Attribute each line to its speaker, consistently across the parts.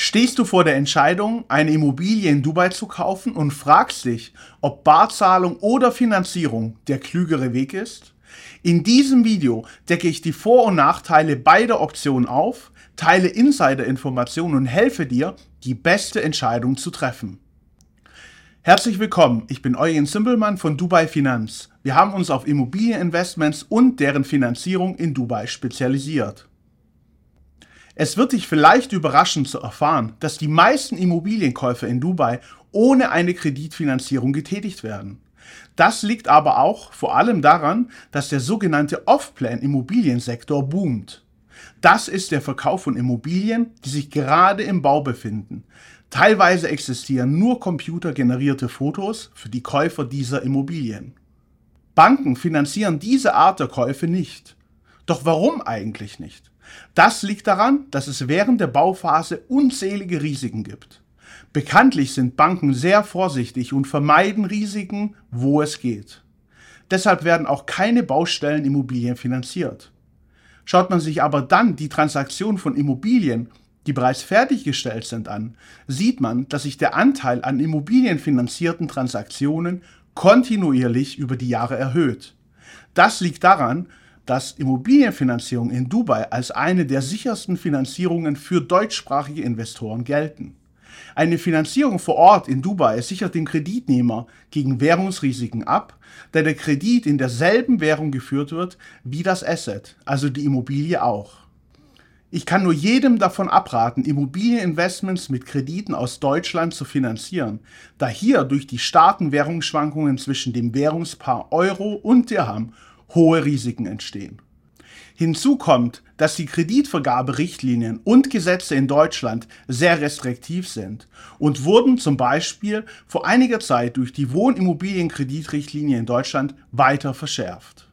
Speaker 1: Stehst du vor der Entscheidung, eine Immobilie in Dubai zu kaufen und fragst dich, ob Barzahlung oder Finanzierung der klügere Weg ist? In diesem Video decke ich die Vor- und Nachteile beider Optionen auf, teile Insider-Informationen und helfe dir, die beste Entscheidung zu treffen. Herzlich willkommen, ich bin Eugen Simpelmann von Dubai Finanz. Wir haben uns auf Immobilieninvestments und deren Finanzierung in Dubai spezialisiert. Es wird dich vielleicht überraschen zu erfahren, dass die meisten Immobilienkäufe in Dubai ohne eine Kreditfinanzierung getätigt werden. Das liegt aber auch vor allem daran, dass der sogenannte Off-Plan-Immobiliensektor boomt. Das ist der Verkauf von Immobilien, die sich gerade im Bau befinden. Teilweise existieren nur computergenerierte Fotos für die Käufer dieser Immobilien. Banken finanzieren diese Art der Käufe nicht. Doch warum eigentlich nicht? Das liegt daran, dass es während der Bauphase unzählige Risiken gibt. Bekanntlich sind Banken sehr vorsichtig und vermeiden Risiken, wo es geht. Deshalb werden auch keine Baustellenimmobilien finanziert. Schaut man sich aber dann die Transaktion von Immobilien, die bereits fertiggestellt sind, an, sieht man, dass sich der Anteil an immobilienfinanzierten Transaktionen kontinuierlich über die Jahre erhöht. Das liegt daran, dass Immobilienfinanzierung in Dubai als eine der sichersten Finanzierungen für deutschsprachige Investoren gelten. Eine Finanzierung vor Ort in Dubai sichert dem Kreditnehmer gegen Währungsrisiken ab, da der Kredit in derselben Währung geführt wird wie das Asset, also die Immobilie auch. Ich kann nur jedem davon abraten, Immobilieninvestments mit Krediten aus Deutschland zu finanzieren, da hier durch die starken Währungsschwankungen zwischen dem Währungspaar Euro und Dirham hohe Risiken entstehen. Hinzu kommt, dass die Kreditvergaberichtlinien und Gesetze in Deutschland sehr restriktiv sind und wurden zum Beispiel vor einiger Zeit durch die Wohnimmobilienkreditrichtlinie in Deutschland weiter verschärft.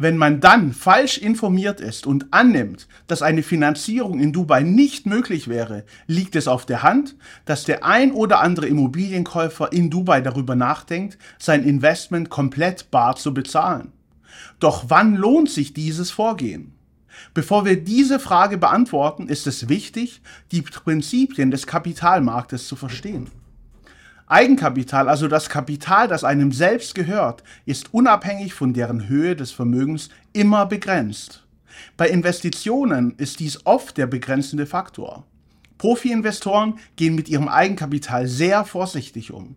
Speaker 1: Wenn man dann falsch informiert ist und annimmt, dass eine Finanzierung in Dubai nicht möglich wäre, liegt es auf der Hand, dass der ein oder andere Immobilienkäufer in Dubai darüber nachdenkt, sein Investment komplett bar zu bezahlen. Doch wann lohnt sich dieses Vorgehen? Bevor wir diese Frage beantworten, ist es wichtig, die Prinzipien des Kapitalmarktes zu verstehen. Eigenkapital, also das Kapital, das einem selbst gehört, ist unabhängig von deren Höhe des Vermögens immer begrenzt. Bei Investitionen ist dies oft der begrenzende Faktor. Profi-Investoren gehen mit ihrem Eigenkapital sehr vorsichtig um.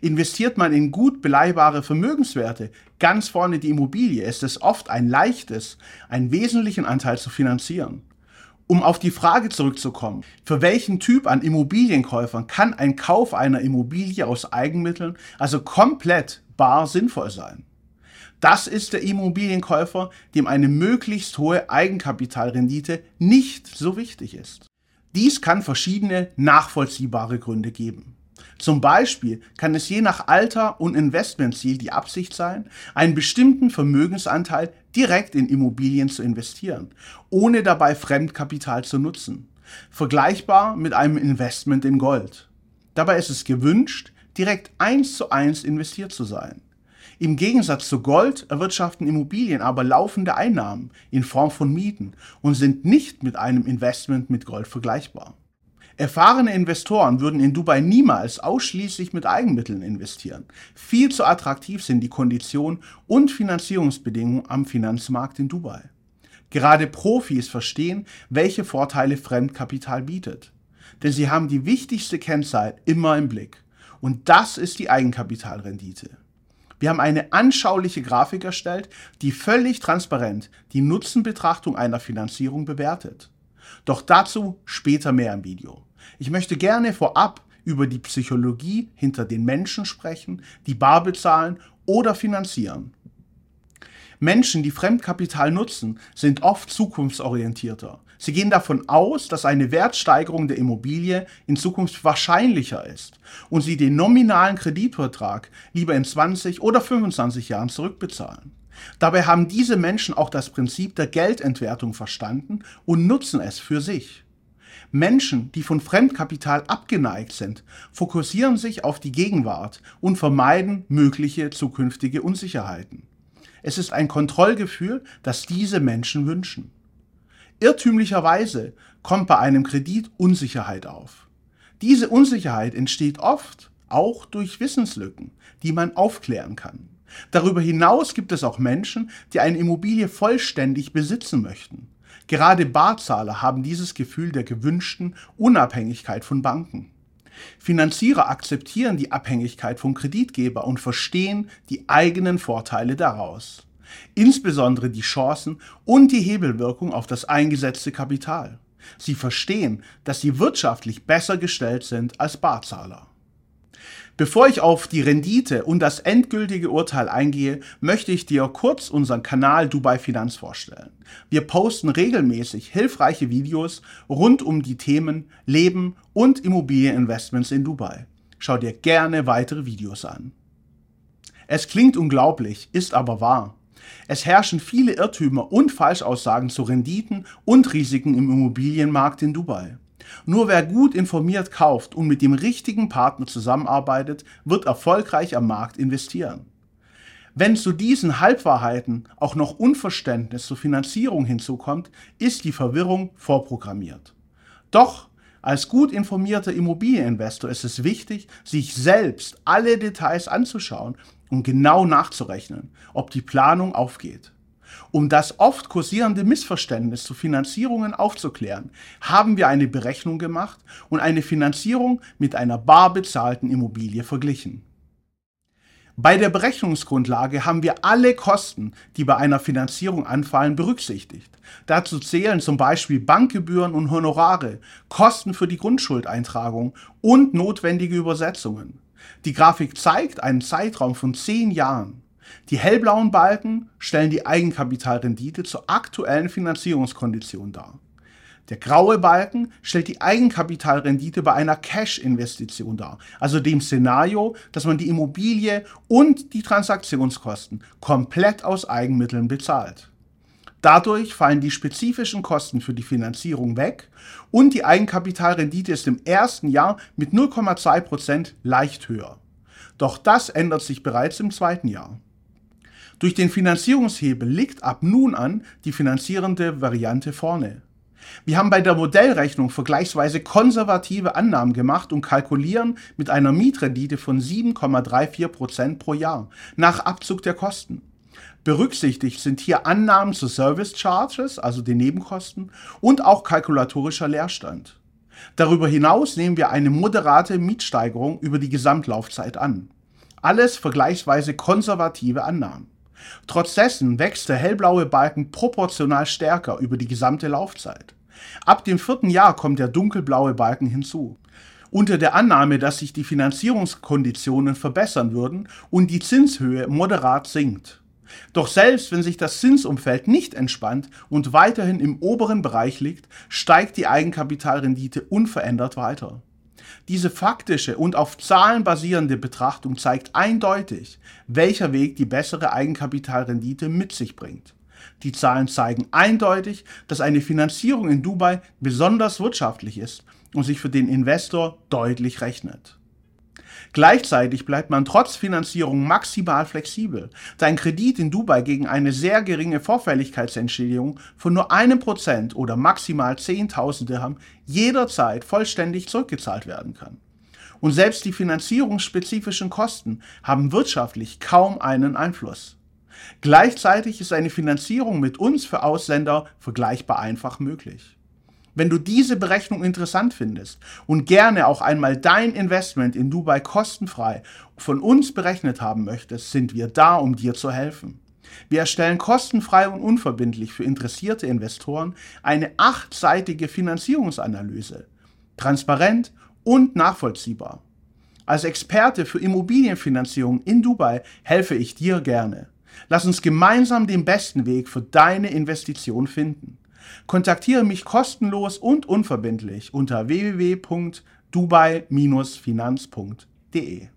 Speaker 1: Investiert man in gut beleihbare Vermögenswerte, ganz vorne die Immobilie, ist es oft ein leichtes, einen wesentlichen Anteil zu finanzieren. Um auf die Frage zurückzukommen, für welchen Typ an Immobilienkäufern kann ein Kauf einer Immobilie aus Eigenmitteln, also komplett bar, sinnvoll sein? Das ist der Immobilienkäufer, dem eine möglichst hohe Eigenkapitalrendite nicht so wichtig ist. Dies kann verschiedene nachvollziehbare Gründe geben. Zum Beispiel kann es je nach Alter und Investmentziel die Absicht sein, einen bestimmten Vermögensanteil direkt in Immobilien zu investieren, ohne dabei Fremdkapital zu nutzen. Vergleichbar mit einem Investment in Gold. Dabei ist es gewünscht, direkt eins zu eins investiert zu sein. Im Gegensatz zu Gold erwirtschaften Immobilien aber laufende Einnahmen in Form von Mieten und sind nicht mit einem Investment mit Gold vergleichbar. Erfahrene Investoren würden in Dubai niemals ausschließlich mit Eigenmitteln investieren. Viel zu attraktiv sind die Konditionen und Finanzierungsbedingungen am Finanzmarkt in Dubai. Gerade Profis verstehen, welche Vorteile Fremdkapital bietet. Denn sie haben die wichtigste Kennzahl immer im Blick. Und das ist die Eigenkapitalrendite. Wir haben eine anschauliche Grafik erstellt, die völlig transparent die Nutzenbetrachtung einer Finanzierung bewertet. Doch dazu später mehr im Video. Ich möchte gerne vorab über die Psychologie hinter den Menschen sprechen, die bar bezahlen oder finanzieren. Menschen, die Fremdkapital nutzen, sind oft zukunftsorientierter. Sie gehen davon aus, dass eine Wertsteigerung der Immobilie in Zukunft wahrscheinlicher ist und sie den nominalen Kreditvertrag lieber in 20 oder 25 Jahren zurückbezahlen. Dabei haben diese Menschen auch das Prinzip der Geldentwertung verstanden und nutzen es für sich. Menschen, die von Fremdkapital abgeneigt sind, fokussieren sich auf die Gegenwart und vermeiden mögliche zukünftige Unsicherheiten. Es ist ein Kontrollgefühl, das diese Menschen wünschen. Irrtümlicherweise kommt bei einem Kredit Unsicherheit auf. Diese Unsicherheit entsteht oft auch durch Wissenslücken, die man aufklären kann. Darüber hinaus gibt es auch Menschen, die eine Immobilie vollständig besitzen möchten. Gerade Barzahler haben dieses Gefühl der gewünschten Unabhängigkeit von Banken. Finanzierer akzeptieren die Abhängigkeit vom Kreditgeber und verstehen die eigenen Vorteile daraus. Insbesondere die Chancen und die Hebelwirkung auf das eingesetzte Kapital. Sie verstehen, dass sie wirtschaftlich besser gestellt sind als Barzahler. Bevor ich auf die Rendite und das endgültige Urteil eingehe, möchte ich dir kurz unseren Kanal Dubai Finanz vorstellen. Wir posten regelmäßig hilfreiche Videos rund um die Themen Leben und Immobilieninvestments in Dubai. Schau dir gerne weitere Videos an. Es klingt unglaublich, ist aber wahr. Es herrschen viele Irrtümer und Falschaussagen zu Renditen und Risiken im Immobilienmarkt in Dubai. Nur wer gut informiert kauft und mit dem richtigen Partner zusammenarbeitet, wird erfolgreich am Markt investieren. Wenn zu diesen Halbwahrheiten auch noch Unverständnis zur Finanzierung hinzukommt, ist die Verwirrung vorprogrammiert. Doch als gut informierter Immobilieninvestor ist es wichtig, sich selbst alle Details anzuschauen und genau nachzurechnen, ob die Planung aufgeht. Um das oft kursierende Missverständnis zu Finanzierungen aufzuklären, haben wir eine Berechnung gemacht und eine Finanzierung mit einer bar bezahlten Immobilie verglichen. Bei der Berechnungsgrundlage haben wir alle Kosten, die bei einer Finanzierung anfallen, berücksichtigt. Dazu zählen zum Beispiel Bankgebühren und Honorare, Kosten für die Grundschuldeintragung und notwendige Übersetzungen. Die Grafik zeigt einen Zeitraum von zehn Jahren. Die hellblauen Balken stellen die Eigenkapitalrendite zur aktuellen Finanzierungskondition dar. Der graue Balken stellt die Eigenkapitalrendite bei einer Cash-Investition dar, also dem Szenario, dass man die Immobilie und die Transaktionskosten komplett aus Eigenmitteln bezahlt. Dadurch fallen die spezifischen Kosten für die Finanzierung weg und die Eigenkapitalrendite ist im ersten Jahr mit 0,2% leicht höher. Doch das ändert sich bereits im zweiten Jahr. Durch den Finanzierungshebel liegt ab nun an die finanzierende Variante vorne. Wir haben bei der Modellrechnung vergleichsweise konservative Annahmen gemacht und kalkulieren mit einer Mietrendite von 7,34% pro Jahr nach Abzug der Kosten. Berücksichtigt sind hier Annahmen zu Service Charges, also den Nebenkosten, und auch kalkulatorischer Leerstand. Darüber hinaus nehmen wir eine moderate Mietsteigerung über die Gesamtlaufzeit an. Alles vergleichsweise konservative Annahmen. Trotz dessen wächst der hellblaue Balken proportional stärker über die gesamte Laufzeit. Ab dem vierten Jahr kommt der dunkelblaue Balken hinzu. Unter der Annahme, dass sich die Finanzierungskonditionen verbessern würden und die Zinshöhe moderat sinkt. Doch selbst wenn sich das Zinsumfeld nicht entspannt und weiterhin im oberen Bereich liegt, steigt die Eigenkapitalrendite unverändert weiter. Diese faktische und auf Zahlen basierende Betrachtung zeigt eindeutig, welcher Weg die bessere Eigenkapitalrendite mit sich bringt. Die Zahlen zeigen eindeutig, dass eine Finanzierung in Dubai besonders wirtschaftlich ist und sich für den Investor deutlich rechnet. Gleichzeitig bleibt man trotz Finanzierung maximal flexibel, da ein Kredit in Dubai gegen eine sehr geringe Vorfälligkeitsentschädigung von nur einem Prozent oder maximal 10.000 Dirham jederzeit vollständig zurückgezahlt werden kann. Und selbst die finanzierungsspezifischen Kosten haben wirtschaftlich kaum einen Einfluss. Gleichzeitig ist eine Finanzierung mit uns für Ausländer vergleichbar einfach möglich. Wenn du diese Berechnung interessant findest und gerne auch einmal dein Investment in Dubai kostenfrei von uns berechnet haben möchtest, sind wir da, um dir zu helfen. Wir erstellen kostenfrei und unverbindlich für interessierte Investoren eine achtseitige Finanzierungsanalyse. Transparent und nachvollziehbar. Als Experte für Immobilienfinanzierung in Dubai helfe ich dir gerne. Lass uns gemeinsam den besten Weg für deine Investition finden. Kontaktiere mich kostenlos und unverbindlich unter www.dubai-finanz.de.